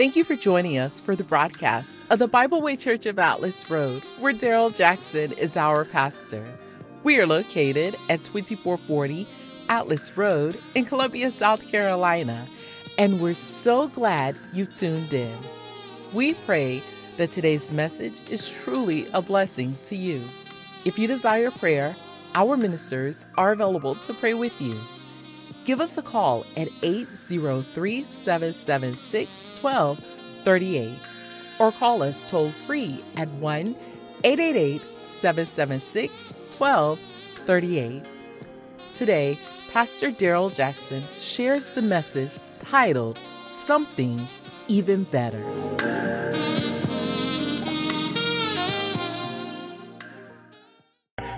Thank you for joining us for the broadcast of the Bible Way Church of Atlas Road, where Daryl Jackson is our pastor. We are located at 2440 Atlas Road in Columbia, South Carolina, and we're so glad you tuned in. We pray that today's message is truly a blessing to you. If you desire prayer, our ministers are available to pray with you. Give us a call at 803 776 1238 or call us toll free at 1 888 776 1238. Today, Pastor Daryl Jackson shares the message titled Something Even Better.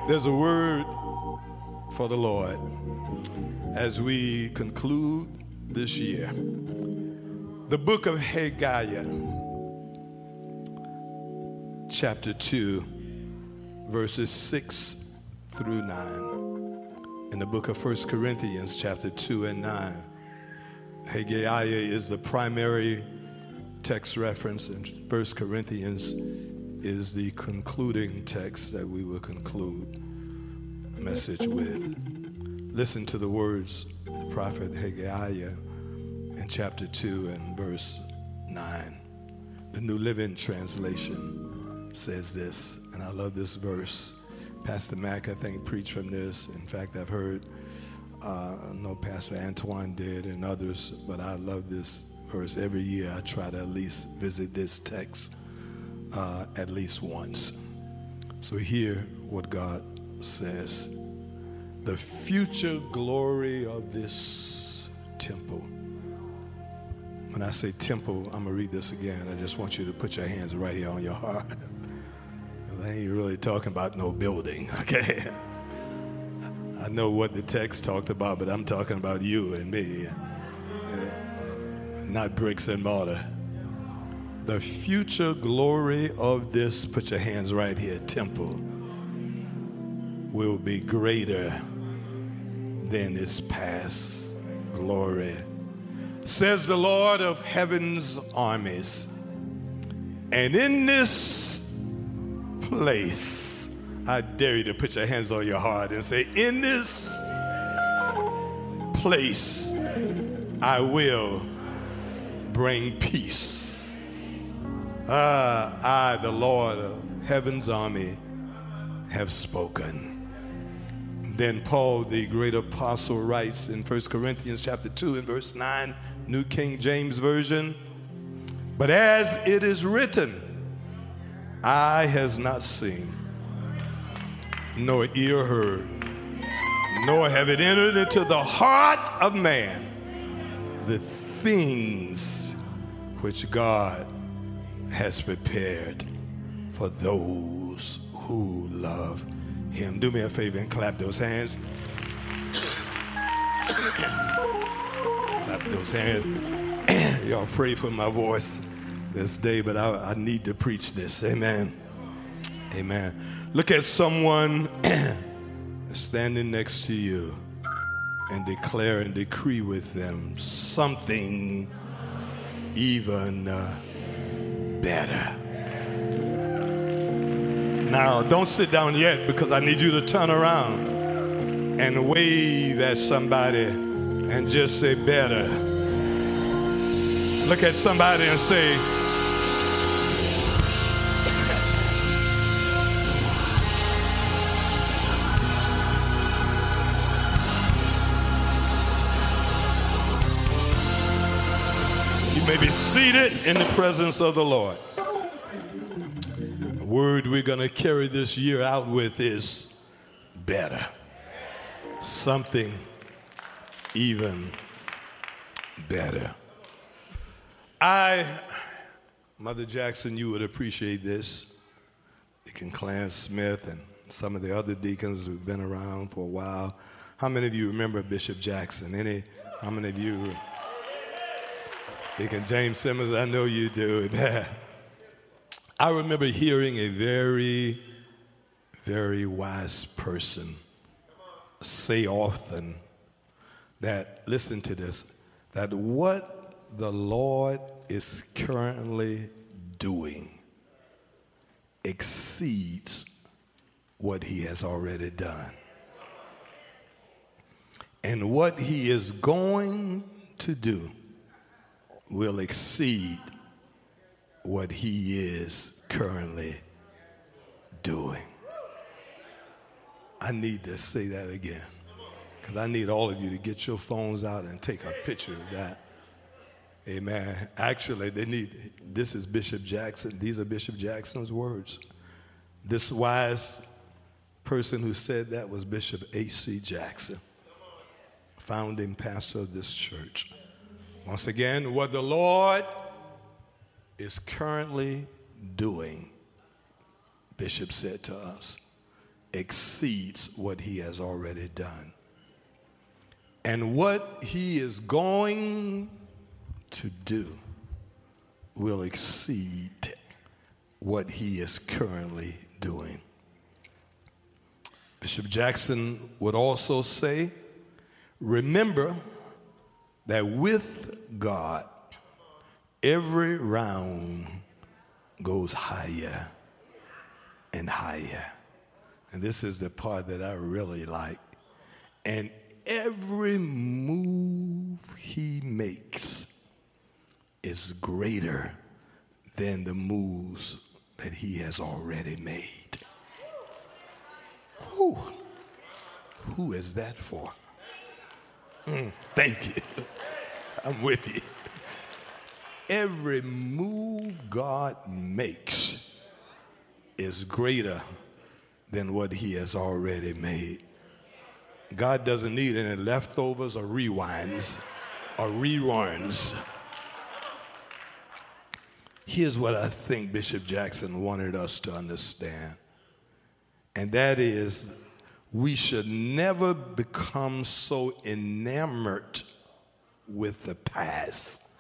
There's a word for the Lord as we conclude this year. The book of Haggai, chapter 2, verses 6 through 9. In the book of 1 Corinthians, chapter 2 and 9. Haggai is the primary text reference, and 1 Corinthians is the concluding text that we will conclude message with. Listen to the words of the prophet Haggai in chapter 2 and verse 9. The New Living Translation says this, and I love this verse. Pastor Mack, I think, preached from this. In fact, I've heard, uh, I know Pastor Antoine did and others, but I love this verse. Every year I try to at least visit this text uh, at least once. So hear what God says. The future glory of this temple. When I say temple, I'm going to read this again. I just want you to put your hands right here on your heart. I ain't really talking about no building, okay? I know what the text talked about, but I'm talking about you and me, not bricks and mortar. The future glory of this, put your hands right here, temple, will be greater than its past glory. Says the Lord of heaven's armies. And in this place, I dare you to put your hands on your heart and say, In this place, I will bring peace. Ah, I, the Lord of heaven's army, have spoken. Then Paul, the great apostle, writes in 1 Corinthians chapter 2 and verse 9, New King James Version, but as it is written, eye has not seen, nor ear heard, nor have it entered into the heart of man the things which God has prepared for those who love him. Do me a favor and clap those hands. clap those hands. Y'all pray for my voice this day, but I, I need to preach this. Amen. Amen. Look at someone standing next to you and declare and decree with them something even uh, better. Now, don't sit down yet because I need you to turn around and wave at somebody and just say, better. Look at somebody and say, You may be seated in the presence of the Lord. Word we're going to carry this year out with is better. Something even better. I, Mother Jackson, you would appreciate this. Deacon Clarence Smith and some of the other deacons who've been around for a while. How many of you remember Bishop Jackson? Any? How many of you? Deacon James Simmons, I know you do. I remember hearing a very, very wise person say often that, listen to this, that what the Lord is currently doing exceeds what he has already done. And what he is going to do will exceed what he is currently doing. I need to say that again because I need all of you to get your phones out and take a picture of that. Amen. Actually, they need, this is Bishop Jackson. These are Bishop Jackson's words. This wise person who said that was Bishop A.C. Jackson, founding pastor of this church. Once again, what the Lord is currently doing, Bishop said to us, exceeds what he has already done. And what he is going to do will exceed what he is currently doing. Bishop Jackson would also say, remember that with God, every round goes higher and higher. And this is the part that I really like. And every move he makes is greater than the moves that he has already made. Who? Who is that for? Mm, thank you. I'm with you. Every move God makes is greater than what he has already made. God doesn't need any leftovers or rewinds or reruns. Here's what I think Bishop Jackson wanted us to understand, and that is we should never become so enamored with the past.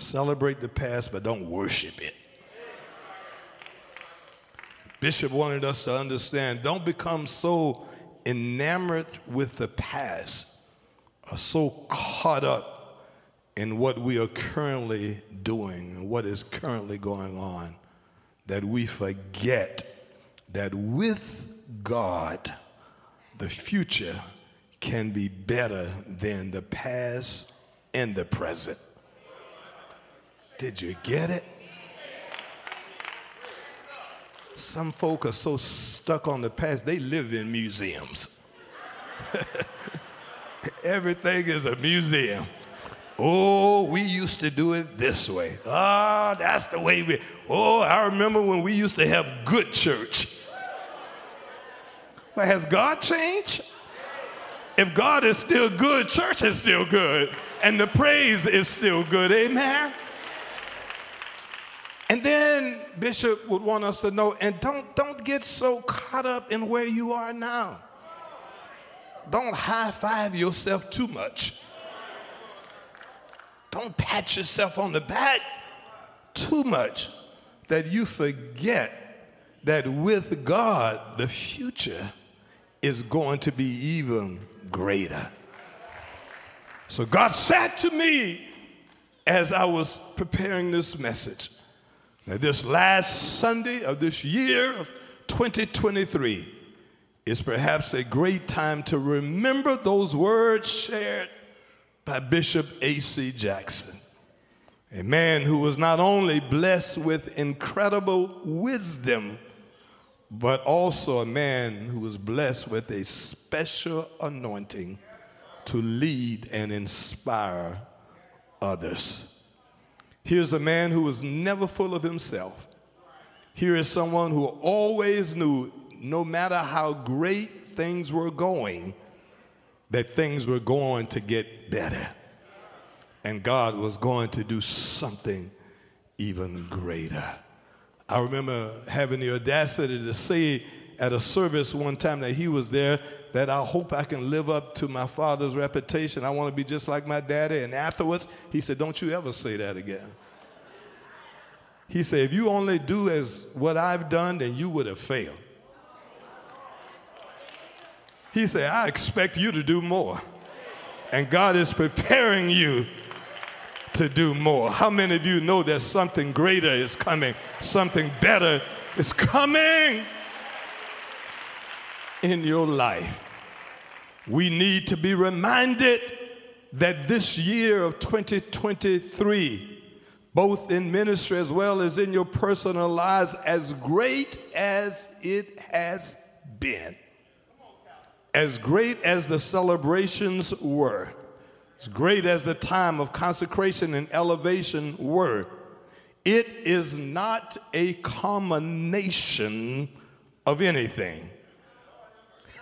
Celebrate the past, but don't worship it. Bishop wanted us to understand don't become so enamored with the past, or so caught up in what we are currently doing and what is currently going on that we forget that with God, the future can be better than the past and the present. Did you get it? Some folk are so stuck on the past, they live in museums. Everything is a museum. Oh, we used to do it this way. Ah, that's the way we. Oh, I remember when we used to have good church. But has God changed? If God is still good, church is still good, and the praise is still good. Amen. And then Bishop would want us to know, and don't, don't get so caught up in where you are now. Don't high five yourself too much. Don't pat yourself on the back too much that you forget that with God, the future is going to be even greater. So God said to me as I was preparing this message that this last Sunday of this year of 2023 is perhaps a great time to remember those words shared by Bishop A.C. Jackson, a man who was not only blessed with incredible wisdom, but also a man who was blessed with a special anointing to lead and inspire others. Here's a man who was never full of himself. Here is someone who always knew, no matter how great things were going, that things were going to get better and God was going to do something even greater. I remember having the audacity to say at a service one time that he was there that I hope I can live up to my father's reputation. I want to be just like my daddy. And afterwards, he said, Don't you ever say that again. He said, If you only do as what I've done, then you would have failed. He said, I expect you to do more. And God is preparing you to do more. How many of you know that something greater is coming? Something better is coming in your life. We need to be reminded that this year of 2023, both in ministry as well as in your personal lives, as great as it has been, as great as the celebrations were, as great as the time of consecration and elevation were, it is not a culmination of anything.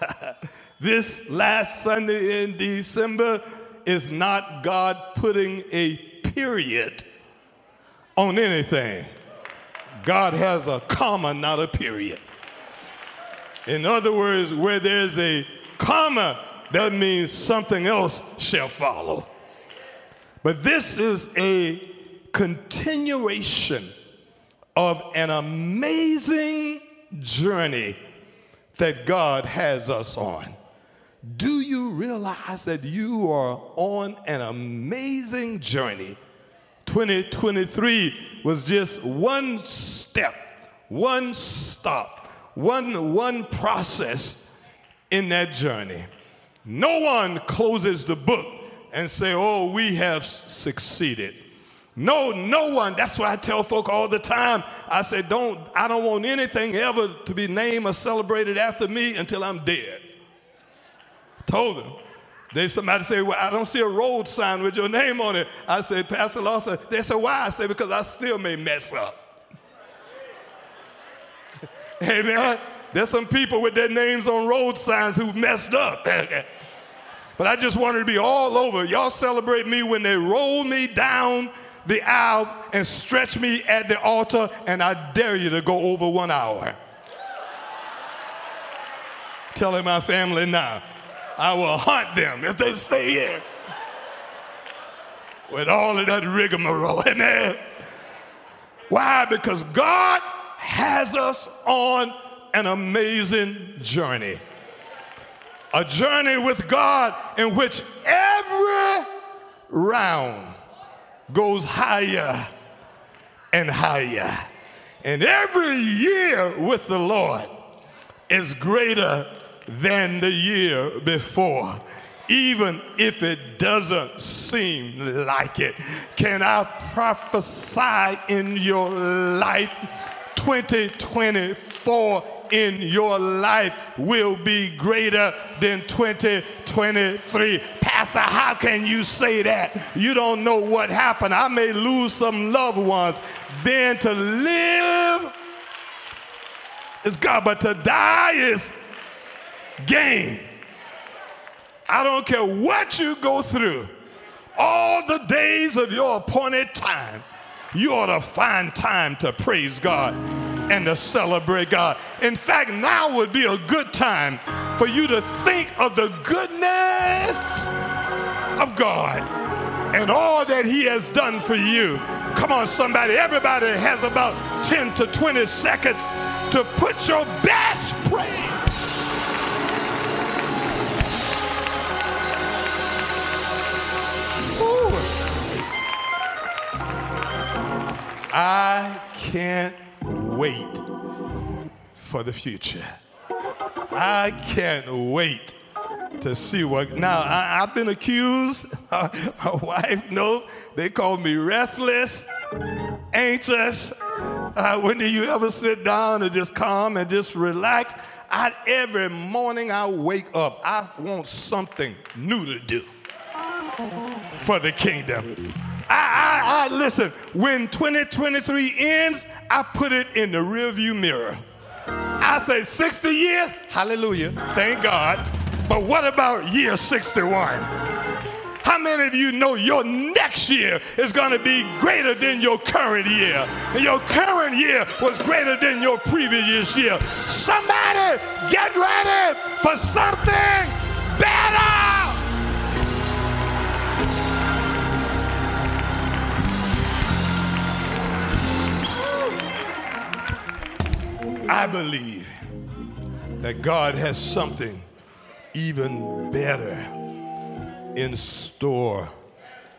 this last Sunday in December is not God putting a period on anything. God has a comma, not a period. In other words, where there's a comma, that means something else shall follow. But this is a continuation of an amazing journey that God has us on. Do you realize that you are on an amazing journey? 2023 was just one step, one stop, one, one process in that journey. No one closes the book and say, "Oh, we have succeeded." No, no one. That's why I tell folk all the time. I say, "Don't. I don't want anything ever to be named or celebrated after me until I'm dead." I Told them. They somebody say, "Well, I don't see a road sign with your name on it." I said, "Pastor Lawson." They said, "Why?" I said, "Because I still may mess up." Amen. There's some people with their names on road signs who messed up. but I just wanted to be all over. Y'all celebrate me when they roll me down the aisles and stretch me at the altar, and I dare you to go over one hour. Telling my family now, I will hunt them if they stay here with all of that rigmarole. Amen. Why? Because God has us on an amazing journey. A journey with God in which every round goes higher and higher. And every year with the Lord is greater than the year before, even if it doesn't seem like it. Can I prophesy in your life 2024? in your life will be greater than 2023. Pastor, how can you say that? You don't know what happened. I may lose some loved ones. Then to live is God, but to die is gain. I don't care what you go through, all the days of your appointed time, you ought to find time to praise God and to celebrate God. In fact, now would be a good time for you to think of the goodness of God and all that He has done for you. Come on, somebody. Everybody has about 10 to 20 seconds to put your best praise. I can't wait for the future. I can't wait to see what. Now, I, have been accused, my wife knows, they call me restless, anxious. Uh, when do you ever sit down and just calm and just relax? I, every morning I wake up, I want something new to do for the kingdom. I, I, I listen, when 2023 ends, I put it in the rearview mirror. I say 60 years, hallelujah, thank God. But what about year 61? How many of you know your next year is going to be greater than your current year? And your current year was greater than your previous year. Somebody get ready for something better. I believe that God has something even better in store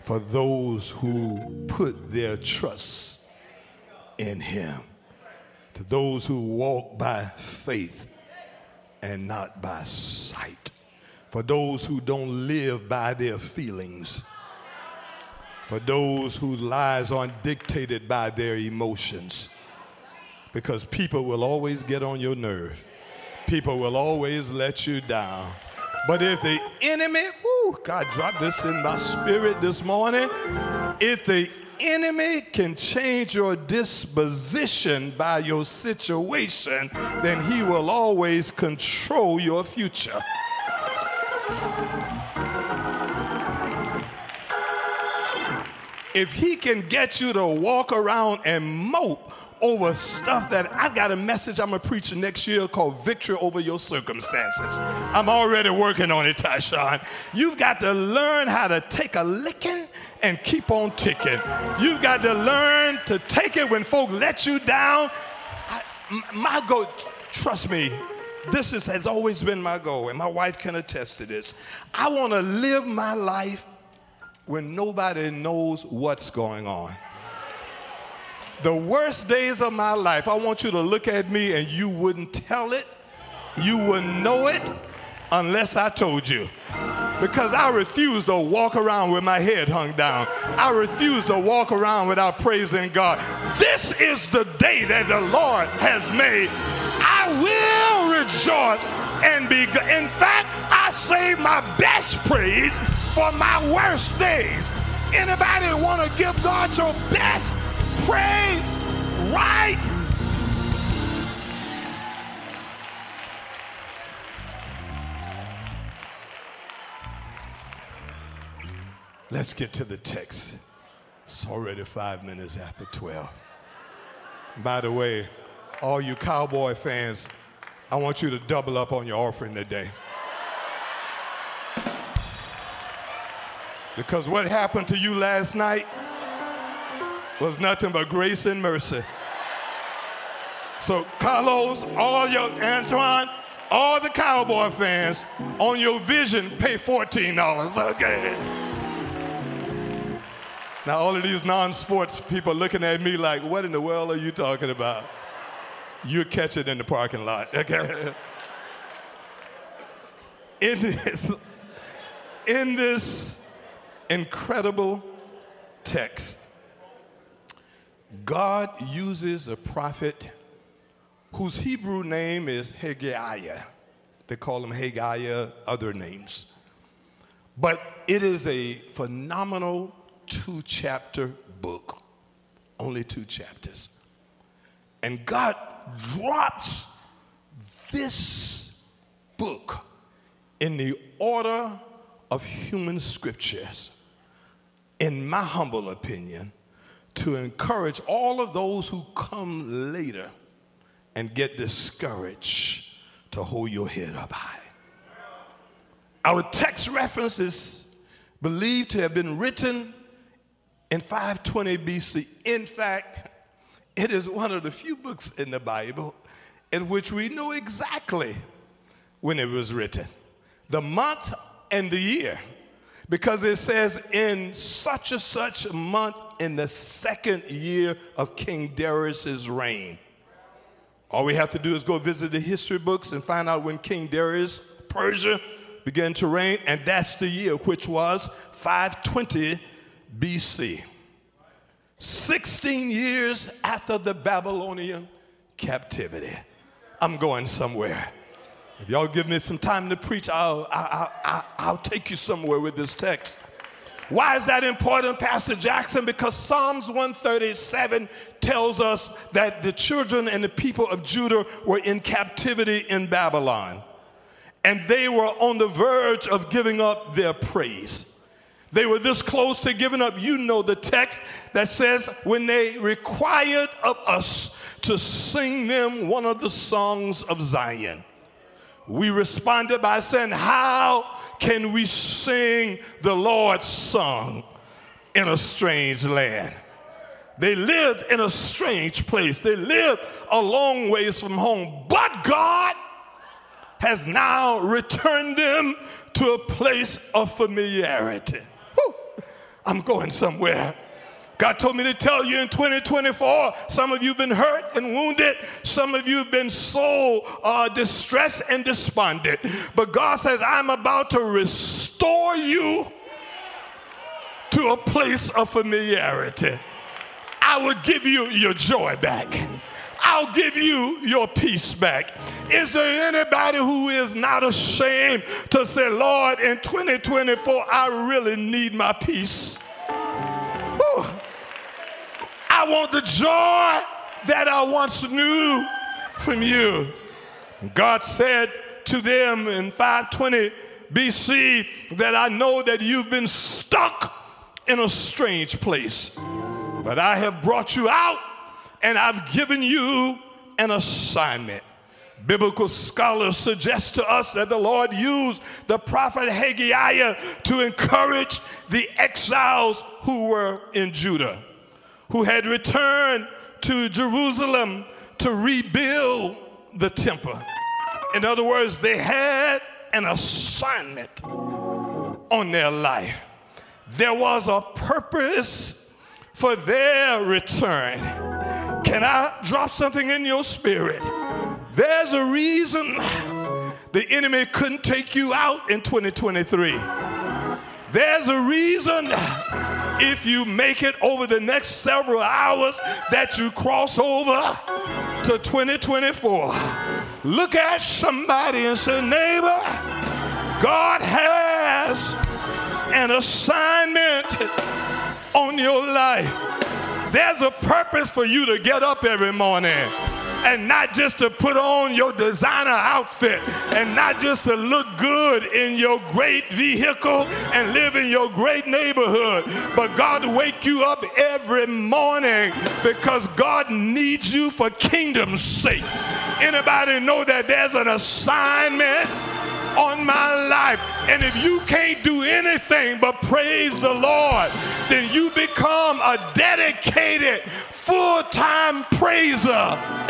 for those who put their trust in him. To those who walk by faith and not by sight. For those who don't live by their feelings. For those whose lives aren't dictated by their emotions. Because people will always get on your nerve. People will always let you down. But if the enemy, whoo, God dropped this in my spirit this morning. If the enemy can change your disposition by your situation, then he will always control your future. If he can get you to walk around and mope over stuff that I've got a message I'm gonna preach next year called Victory Over Your Circumstances. I'm already working on it, Tyshawn. You've got to learn how to take a licking and keep on ticking. You've got to learn to take it when folk let you down. I, my goal, trust me, this is, has always been my goal, and my wife can attest to this. I want to live my life when nobody knows what's going on the worst days of my life, I want you to look at me and you wouldn't tell it, you wouldn't know it unless I told you. Because I refuse to walk around with my head hung down. I refuse to walk around without praising God. This is the day that the Lord has made. I will rejoice and be good. In fact, I save my best praise for my worst days. Anybody want to give God your best praise right. Let's get to the text. It's already five minutes after 12. By the way, all you cowboy fans, I want you to double up on your offering today. Because what happened to you last night was nothing but grace and mercy. So, Carlos, all your, Antoine, all the Cowboy fans, on your vision, pay $14, okay? Now, all of these non sports people looking at me like, what in the world are you talking about? You catch it in the parking lot, okay? In this, in this incredible text, God uses a prophet whose Hebrew name is Haggai. They call him Haggai, other names. But it is a phenomenal two chapter book, only two chapters. And God drops this book in the order of human scriptures, in my humble opinion, to encourage all of those who come later and get discouraged to hold your head up high. Our text reference is believed to have been written in 520 BC. In fact, it is one of the few books in the Bible in which we know exactly when it was written, the month and the year because it says in such and such month in the second year of King Darius's reign. All we have to do is go visit the history books and find out when King Darius, Persia, began to reign, and that's the year, which was 520 BC. 16 years after the Babylonian captivity. I'm going somewhere. If y'all give me some time to preach, I'll, I'll, I'll, I'll take you somewhere with this text. Why is that important, Pastor Jackson? Because Psalms 137 tells us that the children and the people of Judah were in captivity in Babylon. And they were on the verge of giving up their praise. They were this close to giving up. You know the text that says, when they required of us to sing them one of the songs of Zion we responded by saying, How can we sing the Lord's song in a strange land? They lived in a strange place. They lived a long ways from home. But God has now returned them to a place of familiarity. Whew. I'm going somewhere. God told me to tell you in 2024, some of you have been hurt and wounded. Some of you have been so uh, distressed and despondent. But God says, I'm about to restore you to a place of familiarity. I will give you your joy back. I'll give you your peace back. Is there anybody who is not ashamed to say, Lord, in 2024, I really need my peace? I want the joy that I once knew from you. God said to them in 520 BC that I know that you've been stuck in a strange place, but I have brought you out and I've given you an assignment. Biblical scholars suggest to us that the Lord used the prophet Haggai to encourage the exiles who were in Judah who had returned to Jerusalem to rebuild the temple. In other words, they had an assignment on their life. There was a purpose for their return. Can I drop something in your spirit? There's a reason the enemy couldn't take you out in 2023. There's a reason if you make it over the next several hours that you cross over to 2024. Look at somebody and say, neighbor, God has an assignment on your life. There's a purpose for you to get up every morning and not just to put on your designer outfit and not just to look good in your great vehicle and live in your great neighborhood, but God wake you up every morning because God needs you for kingdom's sake. Anybody know that there's an assignment? on my life. And if you can't do anything but praise the Lord, then you become a dedicated, full time praiser.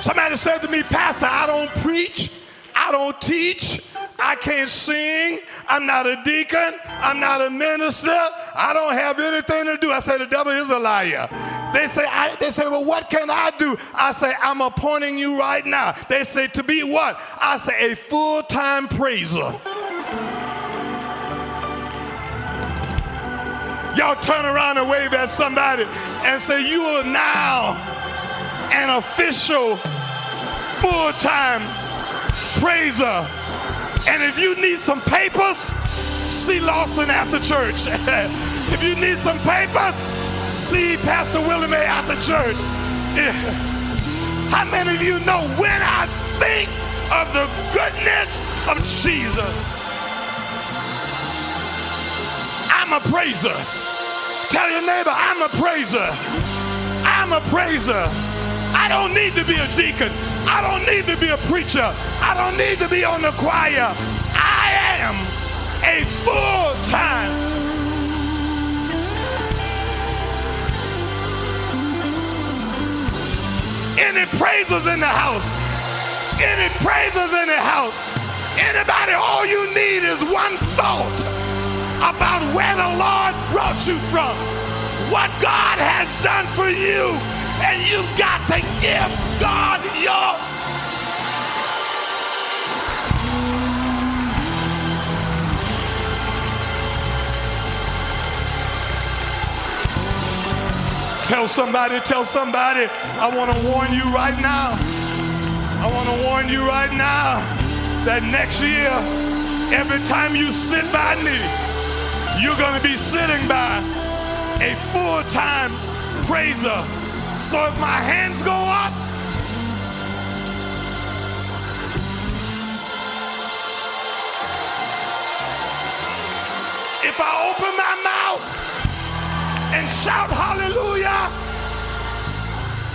Somebody said to me, Pastor, I don't preach, I don't teach, I can't sing, I'm not a deacon, I'm not a minister, I don't have anything to do. I say, the devil is a liar. They say, I, they say, well, what can I do? I say, I'm appointing you right now. They say, to be what? I say, a full time praiser. Y'all turn around and wave at somebody and say, You are now an official full time praiser. And if you need some papers, see Lawson after church. if you need some papers, see Pastor Willie Mae after church. How many of you know when I think of the goodness of Jesus, I'm a praiser. Tell your neighbor, I'm a praiser. I'm a praiser. I don't need to be a deacon. I don't need to be a preacher. I don't need to be on the choir. I am a full time. Any praisers in the house? Any praisers in the house? Anybody, all you need is one thought about where the Lord brought you from, what God has done for you and you've got to give God your. Tell somebody, tell somebody, I want to warn you right now. I want to warn you right now that next year, every time you sit by me, you're going to be sitting by a full time praiser so if my hands go up, if I open my mouth and shout hallelujah,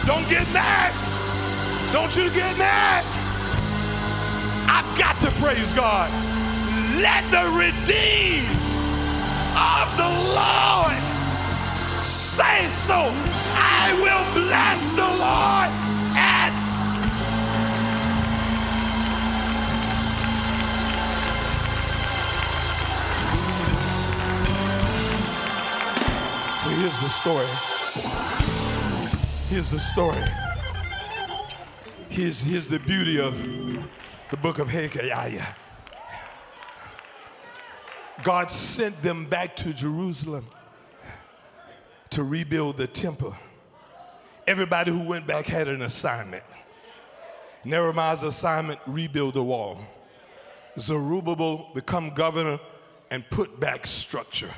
don't get mad. Don't you get mad. I've got to praise God. Let the redeemed of the Lord say so. I will bless the Lord at So here's the story. Here's the story. Here's, here's the beauty of the book of Haggai. God sent them back to Jerusalem to rebuild the temple. Everybody who went back had an assignment. Nehemiah's assignment, rebuild the wall. Zerubbabel, become governor and put back structure.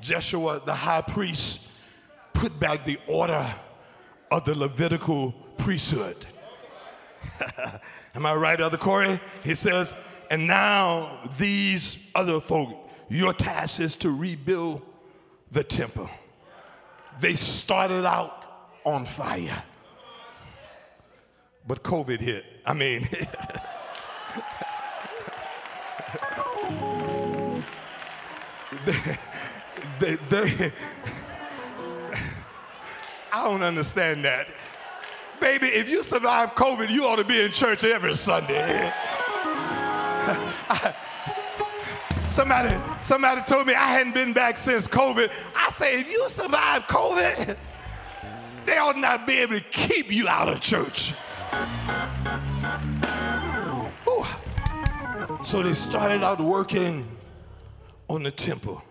Jeshua, the high priest, put back the order of the Levitical priesthood. Am I right, Elder Corey? He says, and now these other folk, your task is to rebuild the temple. They started out on fire. But COVID hit. I mean, they, they, they, I don't understand that. Baby, if you survive COVID, you ought to be in church every Sunday. somebody, somebody told me I hadn't been back since COVID. I say, if you survive COVID, they ought not be able to keep you out of church. Ooh. So they started out working on the temple,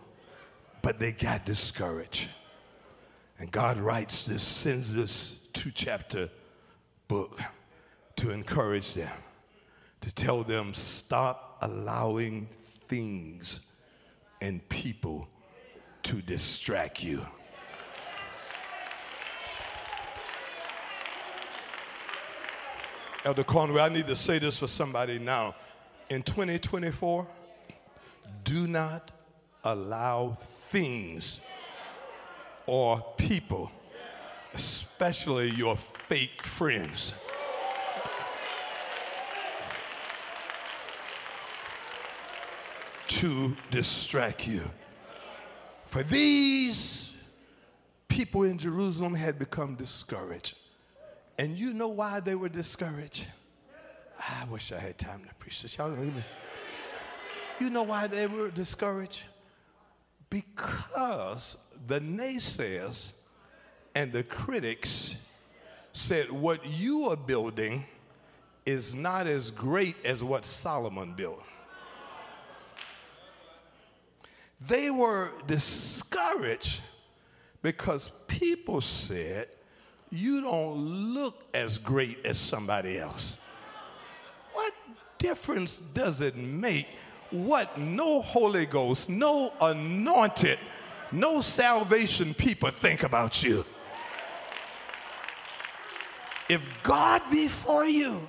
but they got discouraged. And God writes this, sends this two chapter book to encourage them, to tell them stop allowing things and people to distract you. Elder Conway, I need to say this for somebody now. In 2024, do not allow things or people, especially your fake friends, to distract you. For these people in Jerusalem had become discouraged. And you know why they were discouraged? I wish I had time to preach this. Y'all You know why they were discouraged? Because the naysayers and the critics said what you are building is not as great as what Solomon built. They were discouraged because people said you don't look as great as somebody else. What difference does it make what no Holy Ghost, no anointed, no salvation people think about you? If God be for you,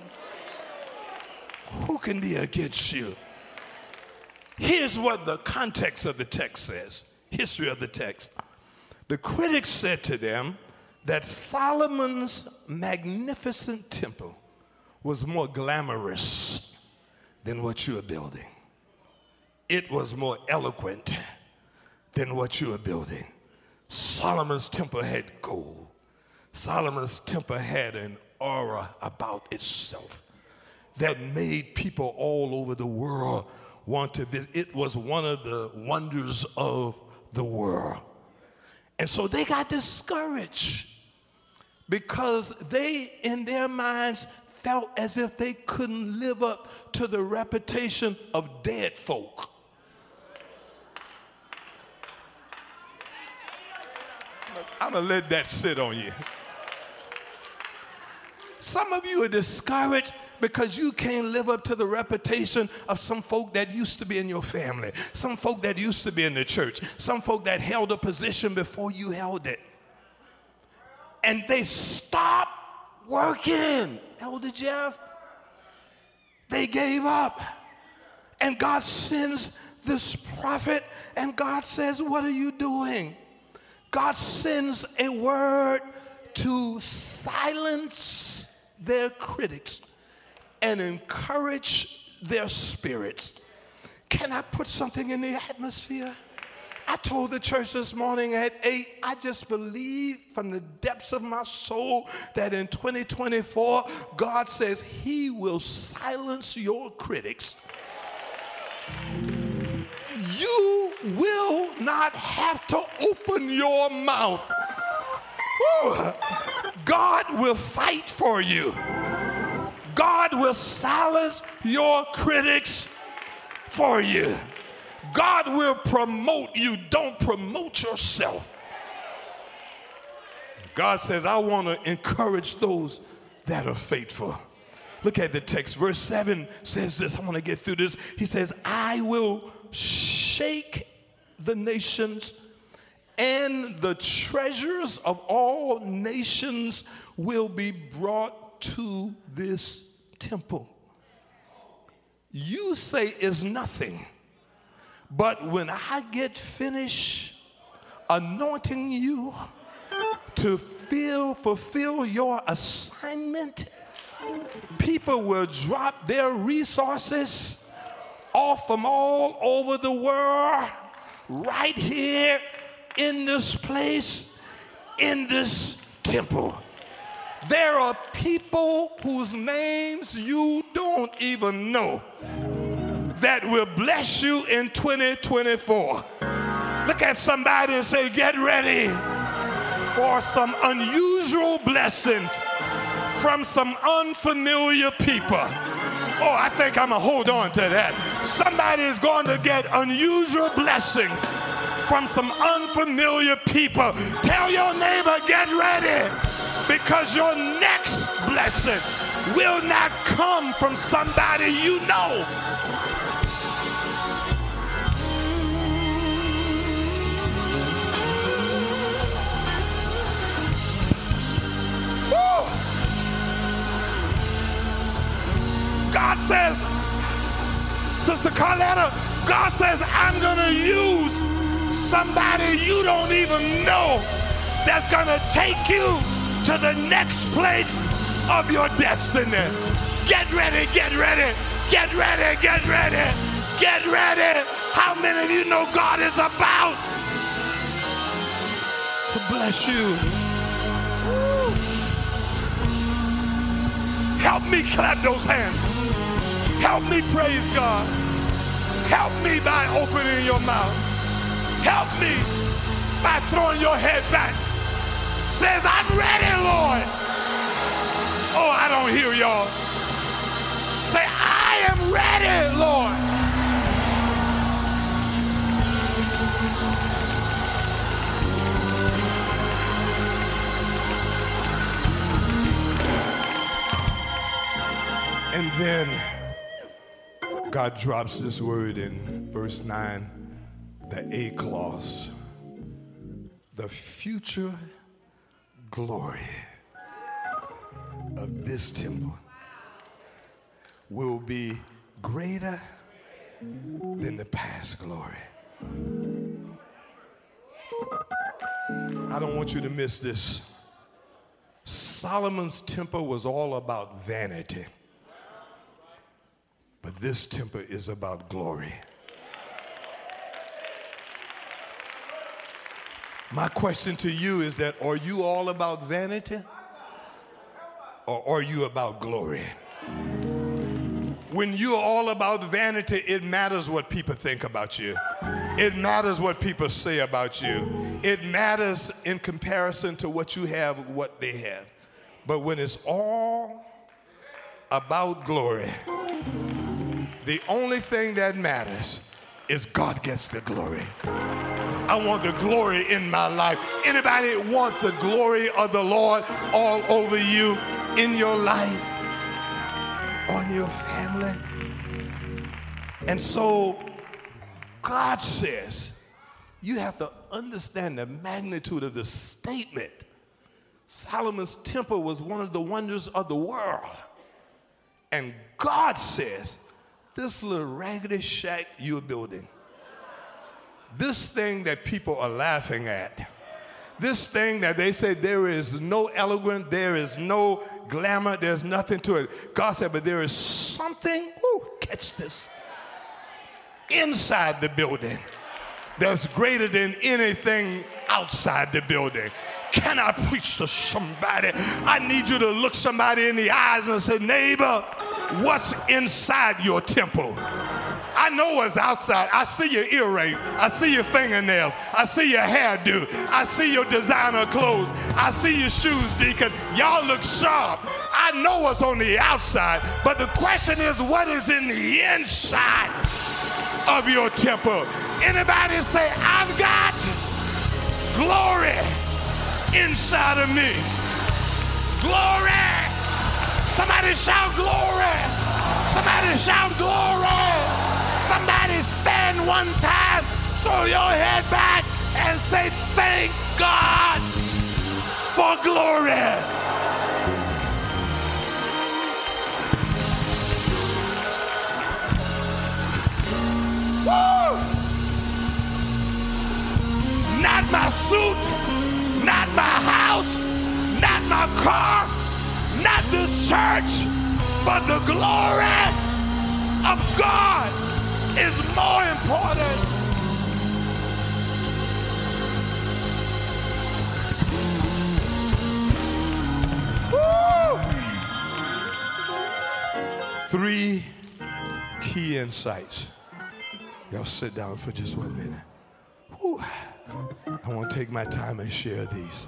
who can be against you? Here's what the context of the text says history of the text. The critics said to them, that Solomon's magnificent temple was more glamorous than what you are building. It was more eloquent than what you are building. Solomon's temple had gold. Solomon's temple had an aura about itself that made people all over the world want to visit. It was one of the wonders of the world. And so they got discouraged because they, in their minds, felt as if they couldn't live up to the reputation of dead folk. I'm gonna let that sit on you. Some of you are discouraged because you can't live up to the reputation of some folk that used to be in your family, some folk that used to be in the church, some folk that held a position before you held it and they stop working. Elder Jeff, they gave up. And God sends this prophet, and God says, What are you doing? God sends a word to silence their critics and encourage their spirits. Can I put something in the atmosphere? I told the church this morning at 8, I just believe from the depths of my soul that in 2024, God says He will silence your critics. you will not have to open your mouth. God will fight for you. God will silence your critics for you. God will promote you. Don't promote yourself. God says, I want to encourage those that are faithful. Look at the text. Verse 7 says this. I want to get through this. He says, I will shake the nations, and the treasures of all nations will be brought to this temple. You say is nothing, but when I get finished anointing you to feel, fulfill your assignment, people will drop their resources off from all over the world right here in this place, in this temple. There are people whose names you don't even know that will bless you in 2024. Look at somebody and say, Get ready for some unusual blessings from some unfamiliar people. Oh, I think I'm gonna hold on to that. Somebody is going to get unusual blessings from some unfamiliar people. Tell your neighbor, get ready, because your next blessing will not come from somebody you know. Woo! God says, Sister Carletta, God says, I'm going to use somebody you don't even know that's going to take you to the next place of your destiny. Get ready, get ready, get ready, get ready, get ready. How many of you know God is about to bless you? Help me clap those hands. Help me praise God. Help me by opening your mouth. Help me by throwing your head back. Says, I'm ready, Lord. Oh, I don't hear y'all. Say, I am ready, Lord. And then God drops this word in verse 9, the A clause, the future glory of this temple will be greater than the past glory. I don't want you to miss this. Solomon's temple was all about vanity. But this temple is about glory. My question to you is that are you all about vanity or are you about glory? When you're all about vanity, it matters what people think about you. It matters what people say about you. It matters in comparison to what you have, what they have. But when it's all about glory, the only thing that matters is God gets the glory. I want the glory in my life. Anybody wants the glory of the Lord all over you in your life, on your family? And so God says, you have to understand the magnitude of the statement. Solomon's temple was one of the wonders of the world. And God says, this little raggedy shack you're building, this thing that people are laughing at, this thing that they say there is no elegance, there is no glamour, there's nothing to it. God said, but there is something, ooh, catch this, inside the building that's greater than anything outside the building. Can I preach to somebody? I need you to look somebody in the eyes and say, neighbor, what's inside your temple? I know what's outside. I see your earrings. I see your fingernails. I see your hairdo. I see your designer clothes. I see your shoes, Deacon. Y'all look sharp. I know what's on the outside, but the question is, what is in the inside of your temple? Anybody say, I've got glory inside of me. Glory. Somebody shout glory. Somebody shout glory. Stand one time, throw your head back, and say, Thank God for glory. Woo! Not my suit, not my house, not my car, not this church, but the glory of God is more important. Three key insights. Y'all sit down for just one minute. I want to take my time and share these.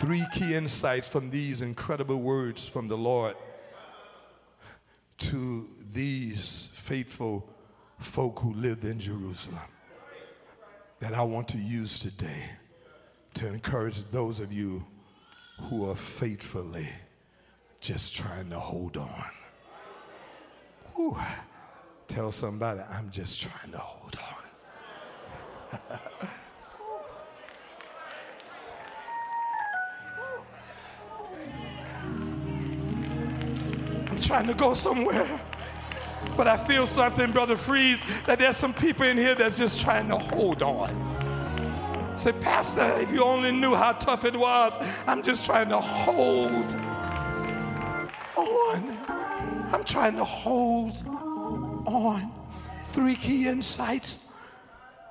Three key insights from these incredible words from the Lord to these faithful folk who lived in Jerusalem that I want to use today to encourage those of you who are faithfully just trying to hold on. Whew. Tell somebody, I'm just trying to hold on. trying to go somewhere. But I feel something, Brother Freeze, that there's some people in here that's just trying to hold on. Say, Pastor, if you only knew how tough it was, I'm just trying to hold on. I'm trying to hold on. Three key insights.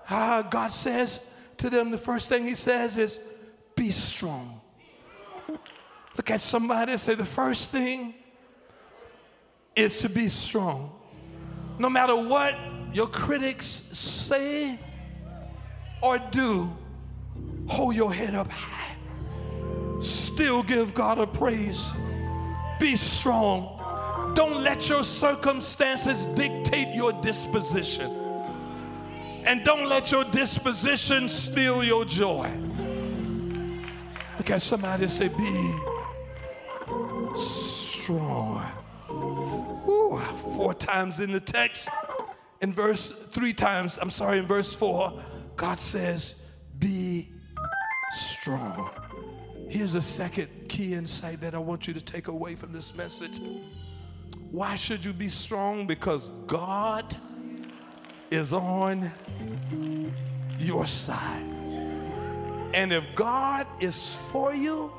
Uh, God says to them, the first thing He says is, be strong. Look at somebody and say, the first thing is to be strong. No matter what your critics say or do, hold your head up high. Still give God a praise. Be strong. Don't let your circumstances dictate your disposition. And don't let your disposition steal your joy. Look at somebody and say, Be strong. Ooh, four times in the text. In verse, three times, I'm sorry, in verse four, God says, Be strong. Here's a second key insight that I want you to take away from this message. Why should you be strong? Because God is on your side. And if God is for you,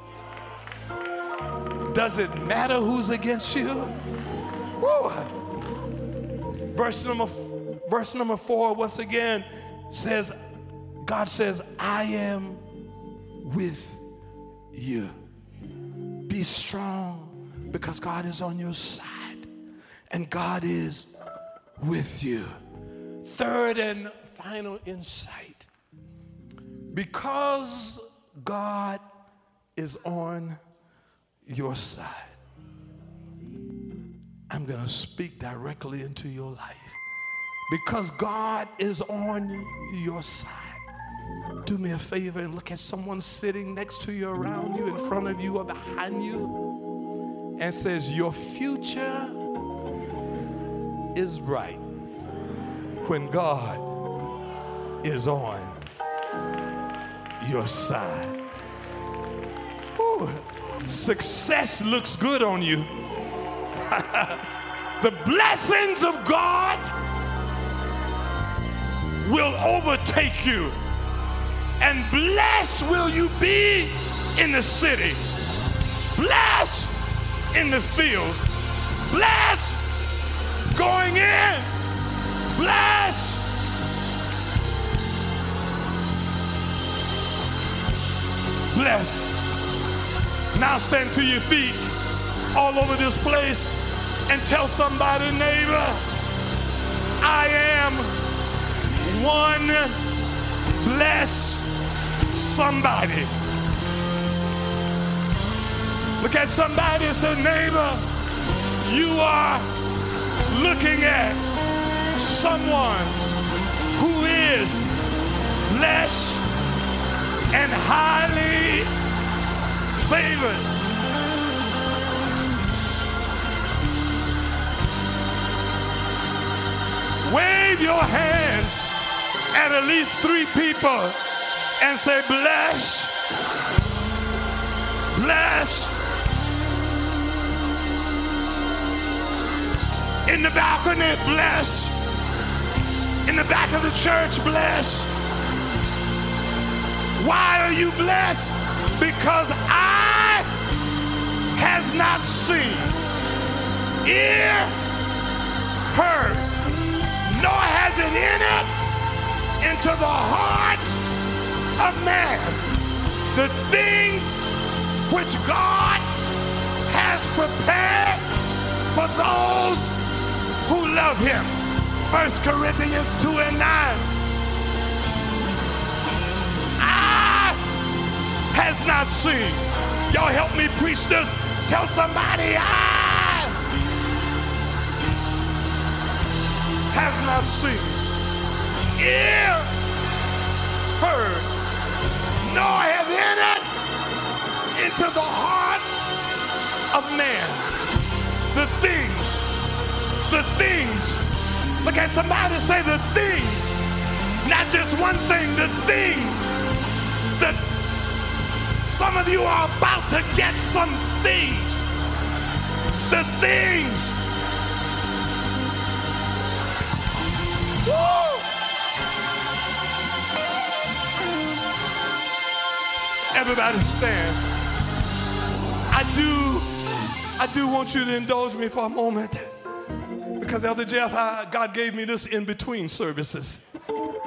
does it matter who's against you? Woo. Verse number verse number 4 once again says God says I am with you. Be strong because God is on your side and God is with you. Third and final insight. Because God is on your side, I'm going to speak directly into your life. Because God is on your side. Do me a favor and look at someone sitting next to you, around you, in front of you, or behind you, and says, Your future is bright when God is on your side. Ooh, success looks good on you. the blessings of God will overtake you. And blessed will you be in the city, blessed in the fields, blessed going in, blessed. Bless. Now stand to your feet all over this place and tell somebody, neighbor, I am one. Bless somebody. Look at somebody and say, neighbor, you are looking at someone who is blessed and highly favored. Wave your hands at at least three people and say, Bless, bless. In the balcony, bless. In the back of the church, bless. Why are you blessed? Because Eye has not seen, ear has it into the hearts of man the things which God has prepared for those who love him. 1 Corinthians 2 and 9. Eye has not seen. Y'all help me preach this. Tell somebody Eye has not seen. Ear heard. Nor have entered into the heart of man the things the things. Look at somebody say the things. Not just one thing, the things that some of you are about to get some things. The things. Woo! Everybody stand. I do, I do want you to indulge me for a moment. Because Elder Jeff, I, God gave me this in between services.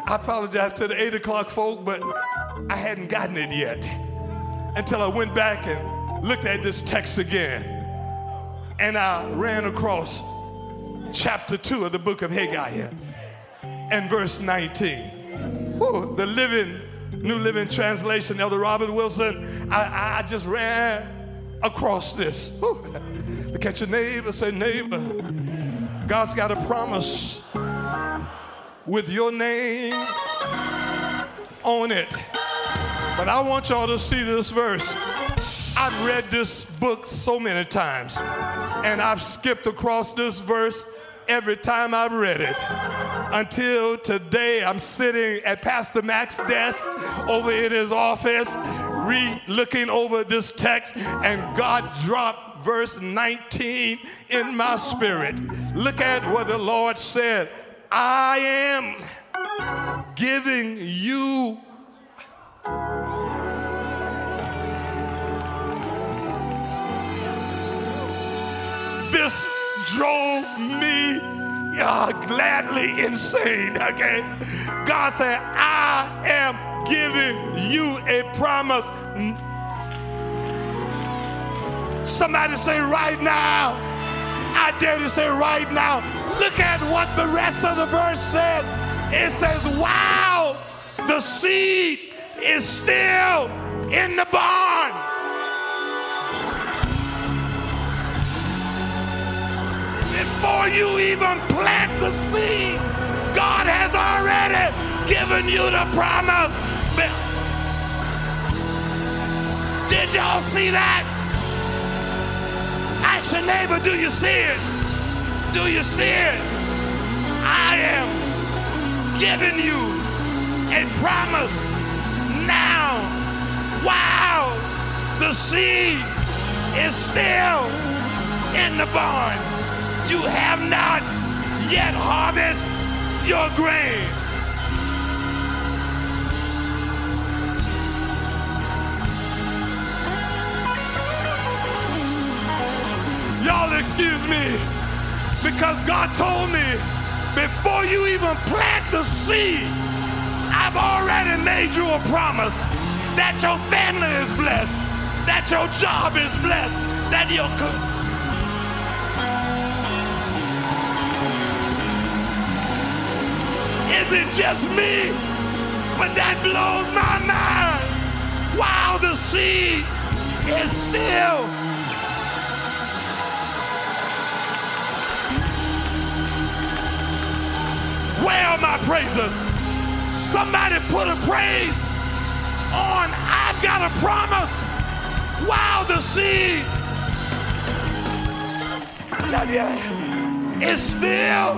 I apologize to the 8 o'clock folk, but I hadn't gotten it yet until I went back and looked at this text again. And I ran across chapter 2 of the book of Haggai and verse 19. Woo, the living, New Living Translation, Elder Robert Wilson. I, I just ran across this. Look at your neighbor, say, neighbor. God's got a promise with your name on it. But I want y'all to see this verse. I've read this book so many times, and I've skipped across this verse every time I've read it. Until today, I'm sitting at Pastor Mac's desk over in his office, re looking over this text, and God dropped verse 19 in my spirit. Look at what the Lord said I am giving you. This drove me uh, gladly insane, okay? God said, I am giving you a promise. Somebody say right now. I dare to say right now. Look at what the rest of the verse says. It says, wow, the seed is still in the barn. Before you even plant the seed, God has already given you the promise. Did y'all see that? Ask your neighbor, do you see it? Do you see it? I am giving you a promise now. Wow, the seed is still in the barn. You have not yet harvested your grain. Y'all excuse me because God told me before you even plant the seed, I've already made you a promise that your family is blessed, that your job is blessed, that your co- is it just me? But that blows my mind. Wow, the seed is still. Where are my praisers? Somebody put a praise on. I've got a promise. Wow, the seed. Now, yeah, it's still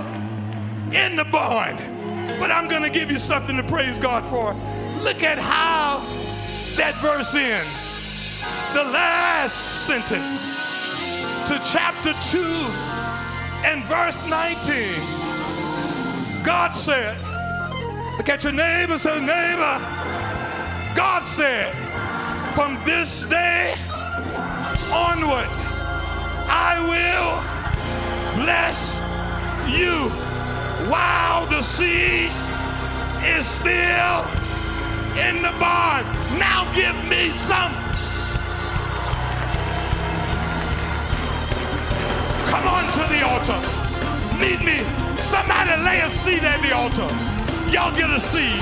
in the barn. But I'm going to give you something to praise God for. Look at how that verse ends. The last sentence to chapter 2 and verse 19. God said, look at your neighbor, say, neighbor. God said, from this day onward, I will bless you. Wow, the seed is still in the barn. Now give me some. Come on to the altar. Meet me. Somebody lay a seed at the altar. Y'all get a seed.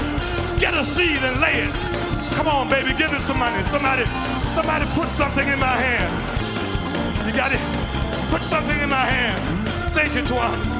Get a seed and lay it. Come on, baby, give me some money. Somebody, somebody put something in my hand. You got it? Put something in my hand. Thank you, Twan.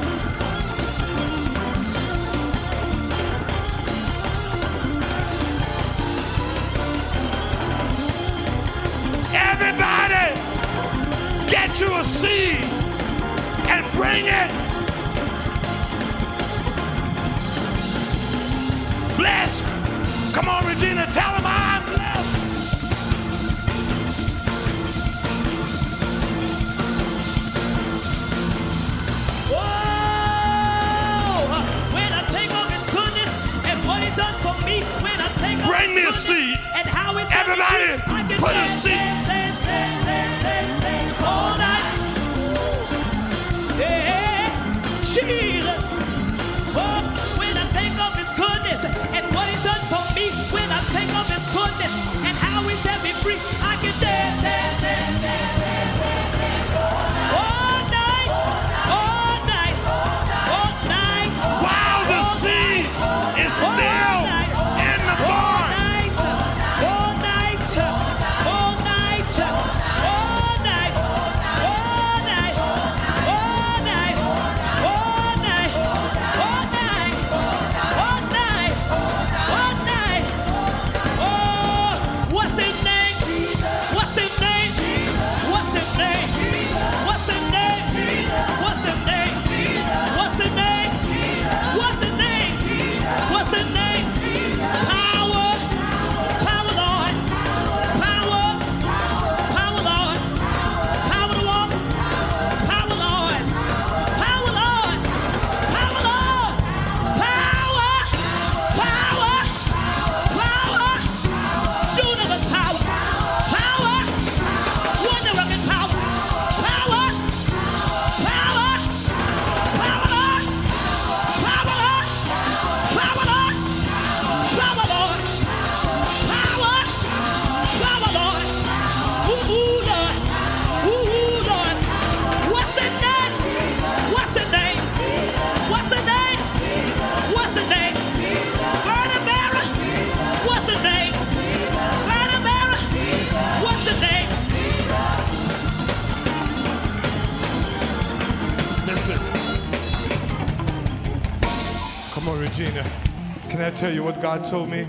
God told me?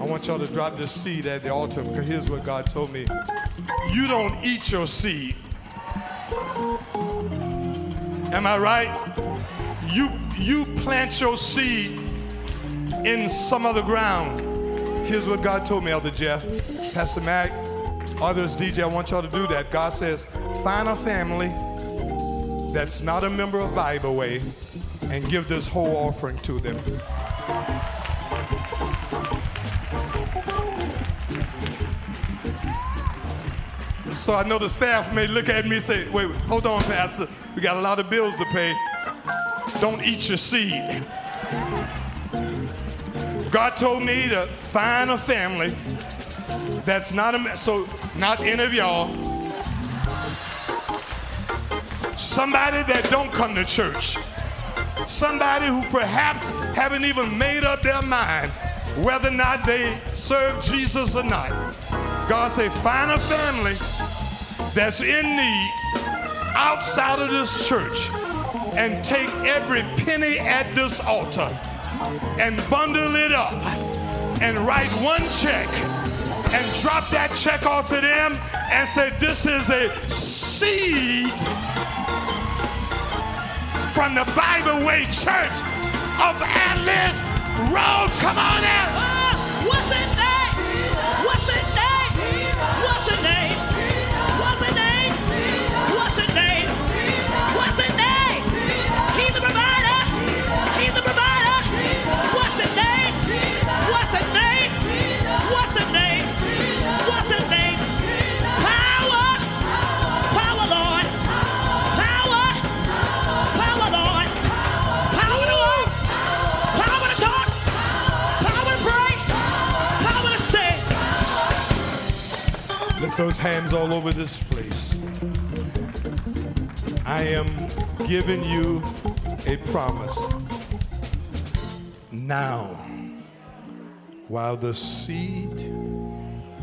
I want y'all to drop this seed at the altar because here's what God told me. You don't eat your seed. Am I right? You you plant your seed in some other ground. Here's what God told me, Elder Jeff, Pastor Mac, others, DJ. I want y'all to do that. God says, find a family that's not a member of Bible Way and give this whole offering to them. So I know the staff may look at me and say, wait, hold on, Pastor. We got a lot of bills to pay. Don't eat your seed. God told me to find a family that's not a, so not any of y'all. Somebody that don't come to church. Somebody who perhaps haven't even made up their mind whether or not they serve Jesus or not. God say, find a family that's in need outside of this church and take every penny at this altar and bundle it up and write one check and drop that check off to them and say, This is a seed from the Bible Way Church of Atlas Road. Come on out. Those hands all over this place. I am giving you a promise. Now, while the seed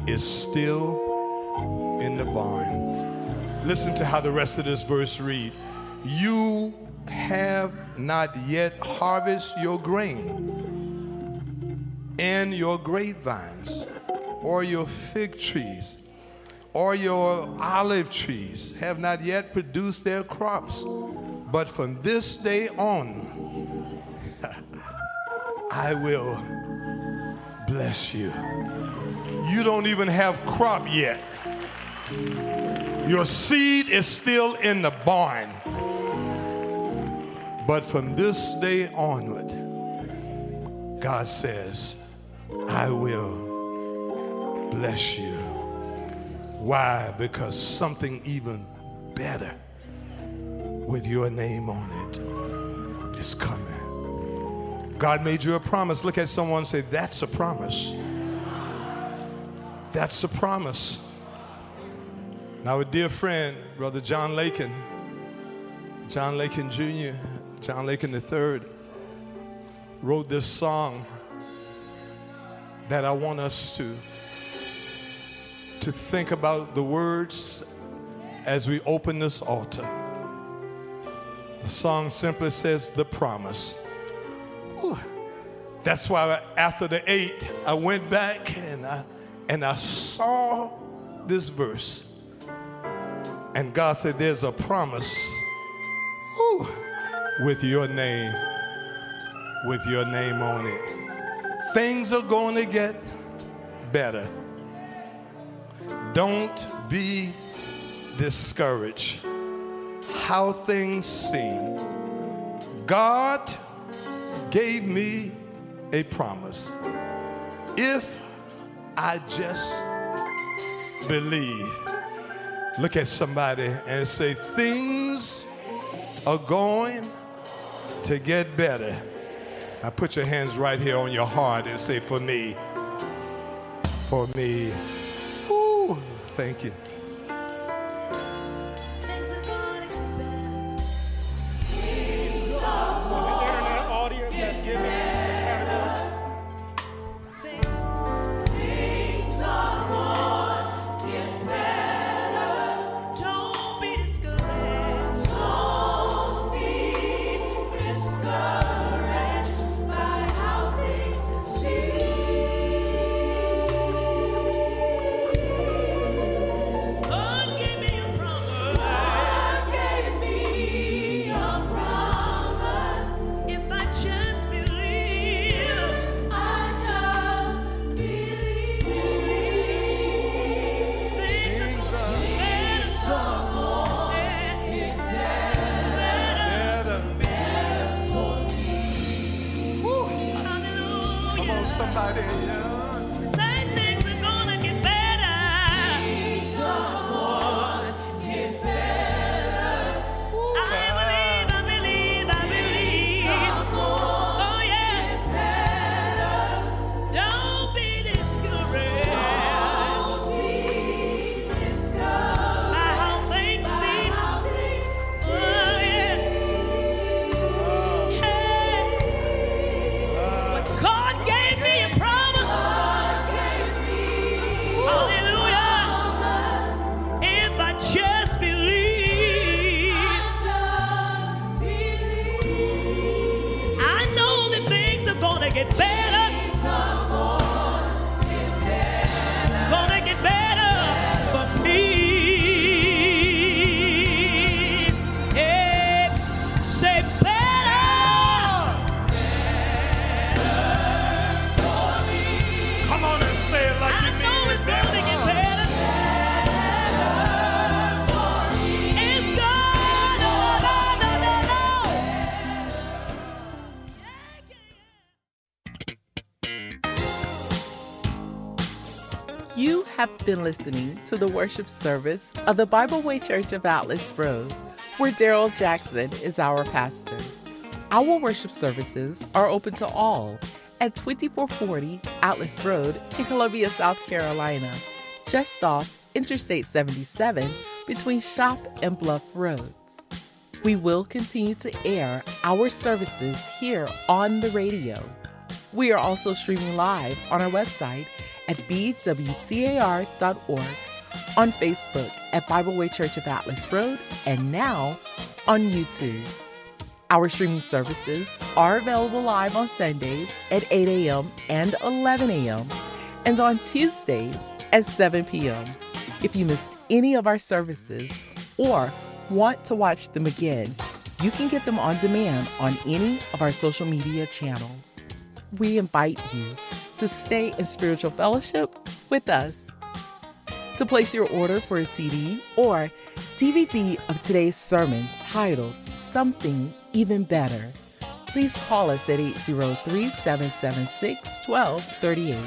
is still in the barn, listen to how the rest of this verse read. You have not yet harvested your grain and your grapevines or your fig trees or your olive trees have not yet produced their crops. But from this day on, I will bless you. You don't even have crop yet. Your seed is still in the barn. But from this day onward, God says, I will bless you. Why? Because something even better with your name on it is coming. God made you a promise. Look at someone and say, That's a promise. That's a promise. Now, a dear friend, Brother John Lakin, John Lakin Jr., John Lakin III, wrote this song that I want us to to think about the words as we open this altar. The song simply says, The Promise. That's why after the eight, I went back and I, and I saw this verse. And God said, There's a promise with your name, with your name on it. Things are going to get better. Don't be discouraged. How things seem. God gave me a promise. If I just believe, look at somebody and say, Things are going to get better. Now put your hands right here on your heart and say, For me, for me. Thank you. Been listening to the worship service of the Bible Way Church of Atlas Road, where Darrell Jackson is our pastor. Our worship services are open to all at 2440 Atlas Road in Columbia, South Carolina, just off Interstate 77 between Shop and Bluff Roads. We will continue to air our services here on the radio. We are also streaming live on our website at bwcar.org, on Facebook at Bible Way Church of Atlas Road, and now on YouTube. Our streaming services are available live on Sundays at 8 a.m. and 11 a.m., and on Tuesdays at 7 p.m. If you missed any of our services or want to watch them again, you can get them on demand on any of our social media channels. We invite you to stay in spiritual fellowship with us. To place your order for a CD or DVD of today's sermon titled Something Even Better, please call us at 803 776 1238.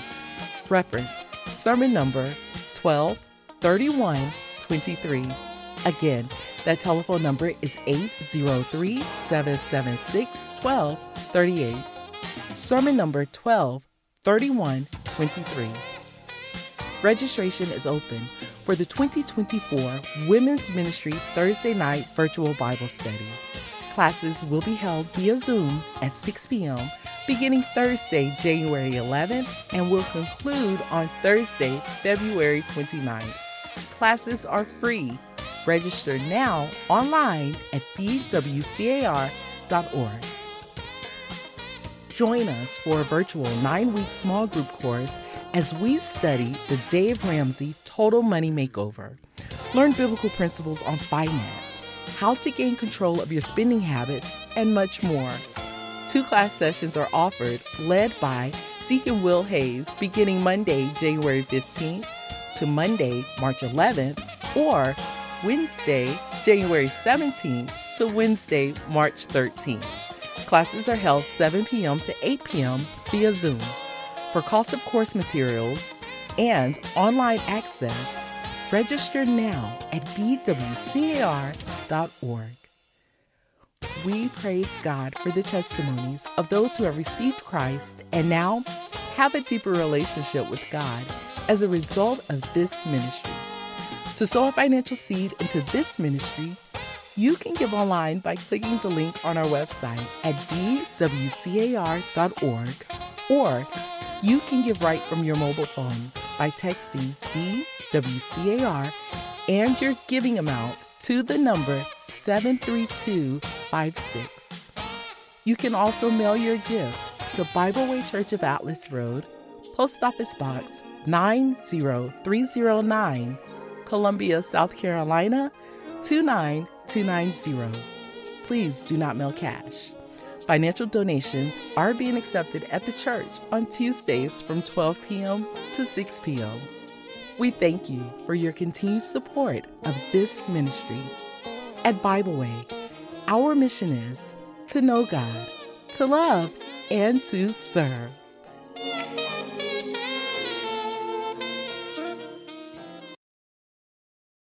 Reference sermon number 123123. Again, that telephone number is 803 776 1238. Sermon number 123123. Registration is open for the 2024 Women's Ministry Thursday Night Virtual Bible Study. Classes will be held via Zoom at 6 p.m. beginning Thursday, January 11th, and will conclude on Thursday, February 29th. Classes are free. Register now online at bwcar.org. Join us for a virtual nine week small group course as we study the Dave Ramsey Total Money Makeover. Learn biblical principles on finance, how to gain control of your spending habits, and much more. Two class sessions are offered, led by Deacon Will Hayes, beginning Monday, January 15th to Monday, March 11th, or Wednesday, January 17th to Wednesday, March 13th. Classes are held 7 p.m. to 8 p.m. via Zoom. For cost of course materials and online access, register now at bwcar.org. We praise God for the testimonies of those who have received Christ and now have a deeper relationship with God as a result of this ministry. To sow a financial seed into this ministry, you can give online by clicking the link on our website at bwcar.org or you can give right from your mobile phone by texting BWCAR and your giving amount to the number 73256. You can also mail your gift to Bible Way Church of Atlas Road, Post Office Box 90309, Columbia, South Carolina 29290. Please do not mail cash. Financial donations are being accepted at the church on Tuesdays from 12 p.m. to 6 p.m. We thank you for your continued support of this ministry. At Bible Way, our mission is to know God, to love, and to serve.